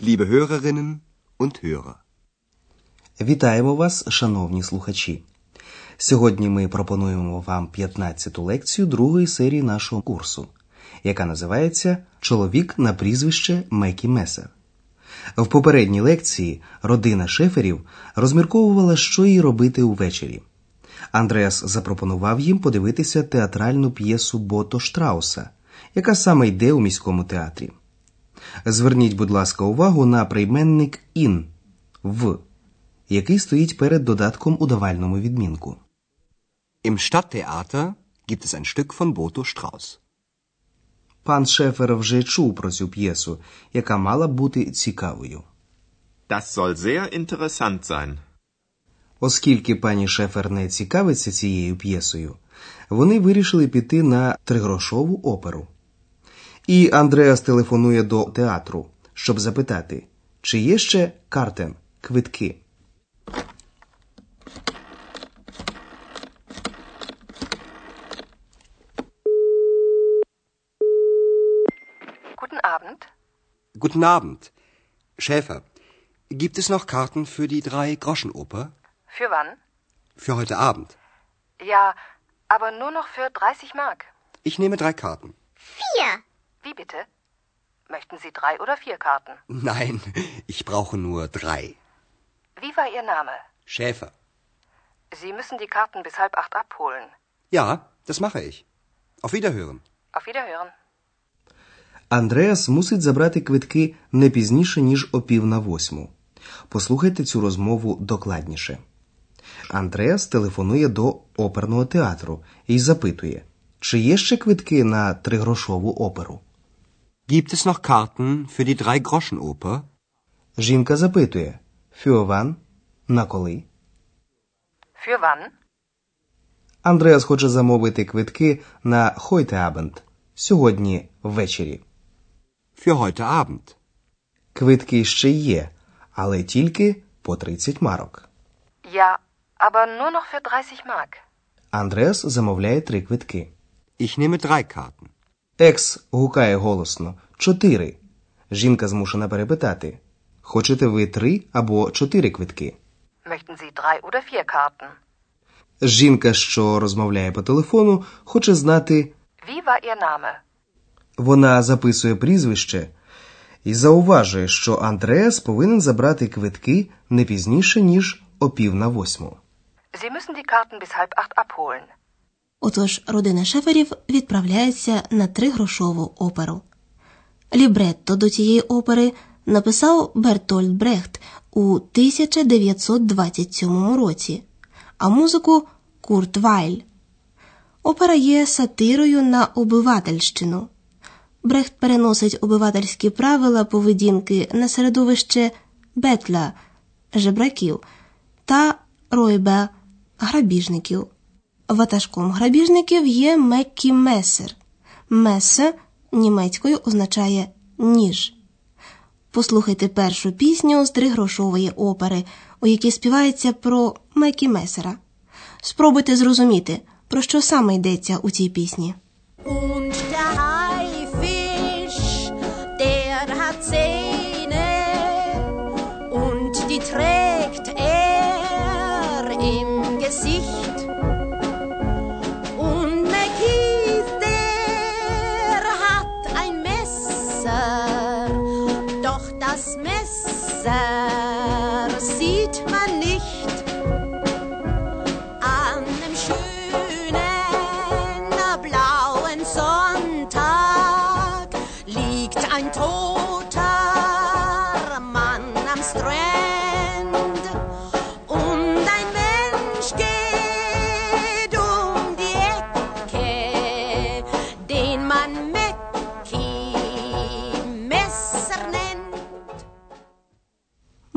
liebe Hörerinnen und Hörer. Вітаємо вас, шановні слухачі. Сьогодні ми пропонуємо вам 15-ту лекцію другої серії нашого курсу, яка називається Чоловік на прізвище Мекі Месер. В попередній лекції родина шеферів розмірковувала, що їй робити увечері. Андреас запропонував їм подивитися театральну п'єсу Бото Штрауса, яка саме йде у міському театрі. Зверніть, будь ласка, увагу на прийменник ін в, який стоїть перед додатком у давальному відмінку. Im Stadttheater gibt es ein Stück von Boto Strauß. Пан Шефер вже чув про цю п'єсу, яка мала бути цікавою. Das soll sehr interessant sein. Оскільки пані Шефер не цікавиться цією п'єсою, вони вирішили піти на тригрошову оперу. І Андреас телефонує до театру, щоб запитати, чи є ще картен, квитки. Guten Abend. Guten Abend. Schäfer, gibt es noch Karten für die Drei-Groschen-Oper? Für wann? Für heute Abend. Ja, aber nur noch für 30 Mark. Ich nehme drei Karten. Vier. Wie bitte? Möchten Sie drei oder vier Karten? Nein, ich brauche nur drei. Wie war Ihr Name? Schäfer. Sie müssen die Karten bis halb acht abholen. Ja, das mache ich. Auf Wiederhören. Auf Wiederhören. Андреас мусить забрати квитки не пізніше, ніж о пів на восьму. Послухайте цю розмову докладніше. Андреас телефонує до оперного театру і запитує, чи є ще квитки на тригрошову оперу. Gibt es noch Karten für die Drei-Groschen-Oper? Жінка запитує Фюован на коли? Für wann? Андреас хоче замовити квитки на Хойтеабенд сьогодні ввечері. Für heute Abend. Квитки ще є, але тільки по 30 марок. Ja, aber nur noch für 30 Mark. Андреас замовляє три квитки. Ich nehme drei Karten. Екс гукає голосно чотири. Жінка змушена перепитати. Хочете ви три або чотири квитки? Möchten Sie drei oder vier Karten? Жінка, що розмовляє по телефону, хоче знати, Wie war Ihr Name? вона записує прізвище і зауважує, що Андреас повинен забрати квитки не пізніше, ніж о пів на восьму. Sie müssen die Karten bis halb acht abholen. Отож, родина шеферів відправляється на тригрошову оперу. Лібретто до цієї опери написав Бертольд Брехт у 1927 році, а музику Курт Вайль. Опера є сатирою на обивательщину. Брехт переносить обивательські правила поведінки на середовище Бетля, жебраків та Ройбе грабіжників. Ватажком грабіжників є Меккі Месер. Месе німецькою означає ніж. Послухайте першу пісню з тригрошової опери, у якій співається про Меккі Месера. Спробуйте зрозуміти, про що саме йдеться у цій пісні. さ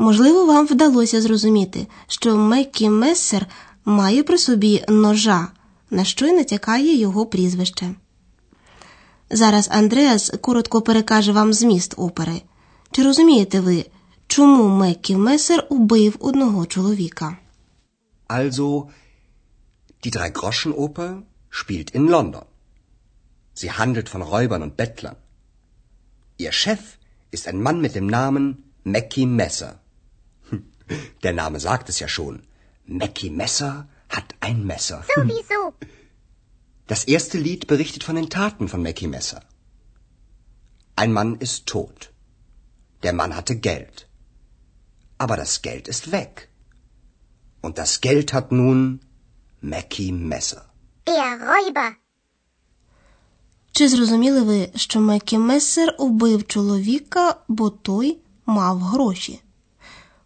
Можливо, вам вдалося зрозуміти, що Меккі Мессер має при собі ножа, на що й натякає його прізвище. Зараз Андреас коротко перекаже вам зміст опери. Чи розумієте ви, чому Меккі Мессер убив одного чоловіка? Also, die Drei-Groschen-Oper spielt in London. Sie handelt von Räubern und Bettlern. Ihr Chef ist ein Mann mit dem Namen Mackie Messer. Der Name sagt es ja schon. Mackie Messer hat ein Messer. Sowieso. Das erste Lied berichtet von den Taten von Mackie Messer. Ein Mann ist tot. Der Mann hatte Geld. Aber das Geld ist weg. Und das Geld hat nun Mackie Messer. Der Räuber. Чи зрозуміли ви, що Меккі Мессер убив чоловіка, бо той мав гроші?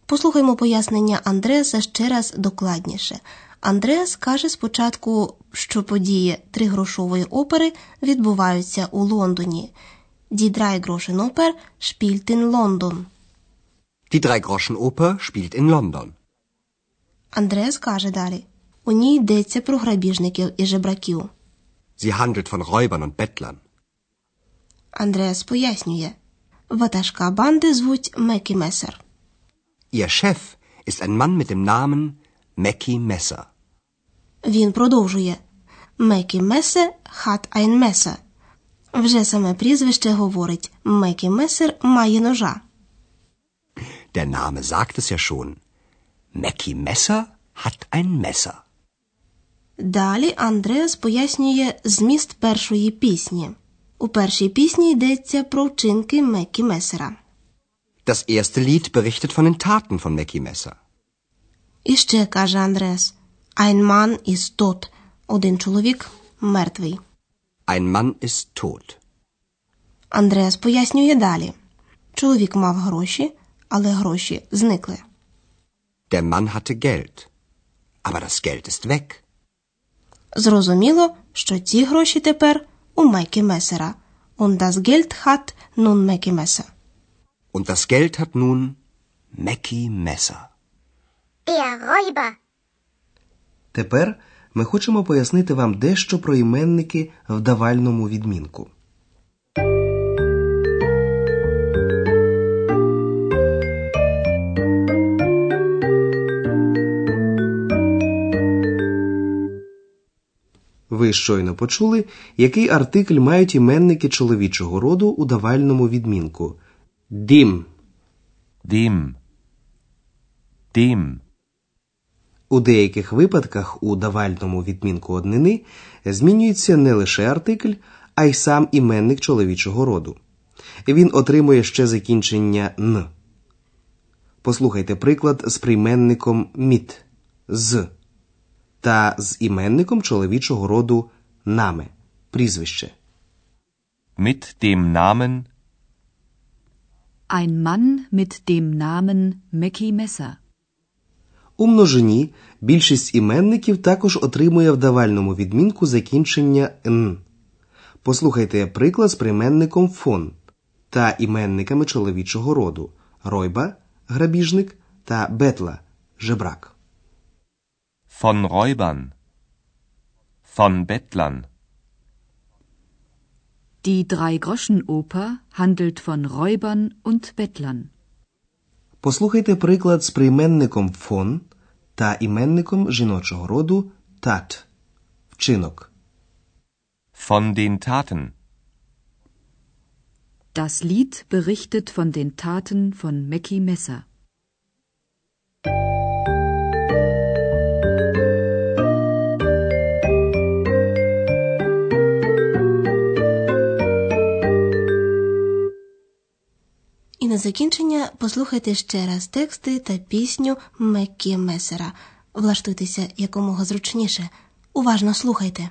Послухаймо пояснення Андреаса ще раз докладніше. Андреас каже спочатку, що події тригрошової опери відбуваються у Лондоні. Die Dreigroschenoper spielt in London. Die Dreigroschenoper spielt in London. Андреас каже далі. У ній йдеться про грабіжників і жебраків. Sie handelt von Räubern und Bettlern. Андреас пояснює. Ватажка банди звуть Мекі Месер. Ihr Chef ist ein Mann mit dem Namen Mackie Messer. Він продовжує. Мекі Месе hat ein Messer. Вже саме прізвище говорить Мекі Месер має ножа. Der Name sagt es ja schon. Mackie Messer hat ein Messer. Далі Андреас пояснює зміст першої пісні. У першій пісні йдеться про вчинки Мекі Месера. Das erste Lied berichtet von den Taten von Mackie Messer. І ще каже Андреас: Ein Mann ist tot. Один чоловік мертвий. Ein Mann ist tot. Андреас пояснює далі. Чоловік мав гроші, але гроші зникли. Der Mann hatte Geld. Aber das Geld ist weg. Зрозуміло, що ці гроші тепер у Мекі Месера. Und das Geld hat nun Мекі Месер. Und das Geld hat nun Mackie Messer. Der Räuber. Тепер ми хочемо пояснити вам дещо про іменники в давальному відмінку. Ви щойно почули, який артикль мають іменники чоловічого роду у давальному відмінку. Дім. dem, dem, У деяких випадках у давальному відмінку однини змінюється не лише артикль, а й сам іменник чоловічого роду. Він отримує ще закінчення н. Послухайте приклад з прийменником міт з та з іменником чоловічого роду наме прізвище. mit dem Namen Ein Mann mit dem Namen Mackie Messer. У множині більшість іменників також отримує в давальному відмінку закінчення н. Послухайте приклад з прийменником фон та іменниками чоловічого роду ройба грабіжник та бетла жебрак. von Räubern, von Bettlern, Die Drei-Groschen-Oper handelt von Räubern und Bettlern. Послухайте приклад з прийменником фон та іменником жіночого роду тат вчинок. von den Taten, Das Lied berichtet von den Taten von Mackie Messer. На закінчення послухайте ще раз тексти та пісню Меккі Месера. Влаштуйтеся якомога зручніше. Уважно слухайте.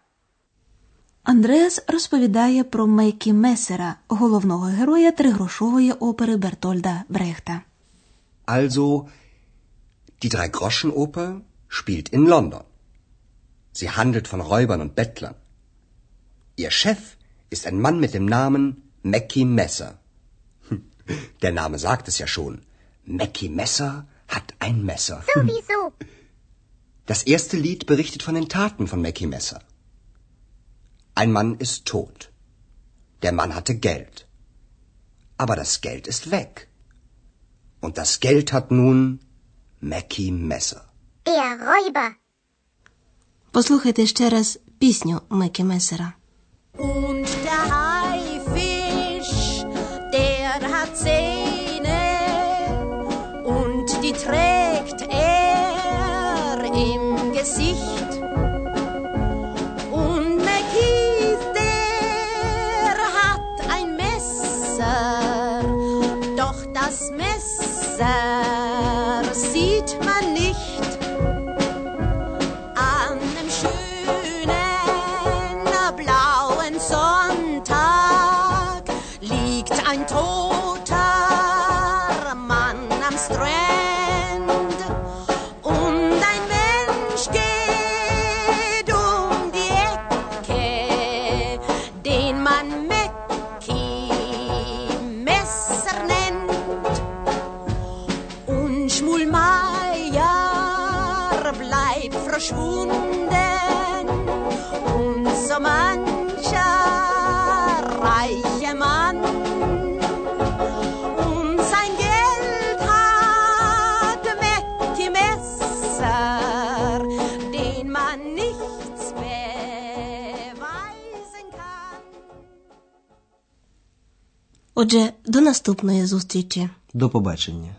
Андреас розповідає про Мейкі Месера, головного героя тригрошової опери Бертольда Брехта. Also, die Drei-Groschen-Oper spielt in London. Sie handelt von Räubern und Bettlern. Ihr Chef ist ein Mann mit dem Namen Mackie Messer. Hm, Der Name sagt es ja schon. Mackie Messer hat ein Messer. Sowieso. Das erste Lied berichtet von den Taten von Mackie Messer. Ein Mann ist tot. Der Mann hatte Geld. Aber das Geld ist weg. Und das Geld hat nun Mackie Messer. Der Räuber. Послухайте ще раз пісню Мейкі Месера. Und der Messer sieht man nicht. An dem schönen blauen Sonntag liegt ein toter Mann am Strand Отже, до наступної зустрічі. До побачення.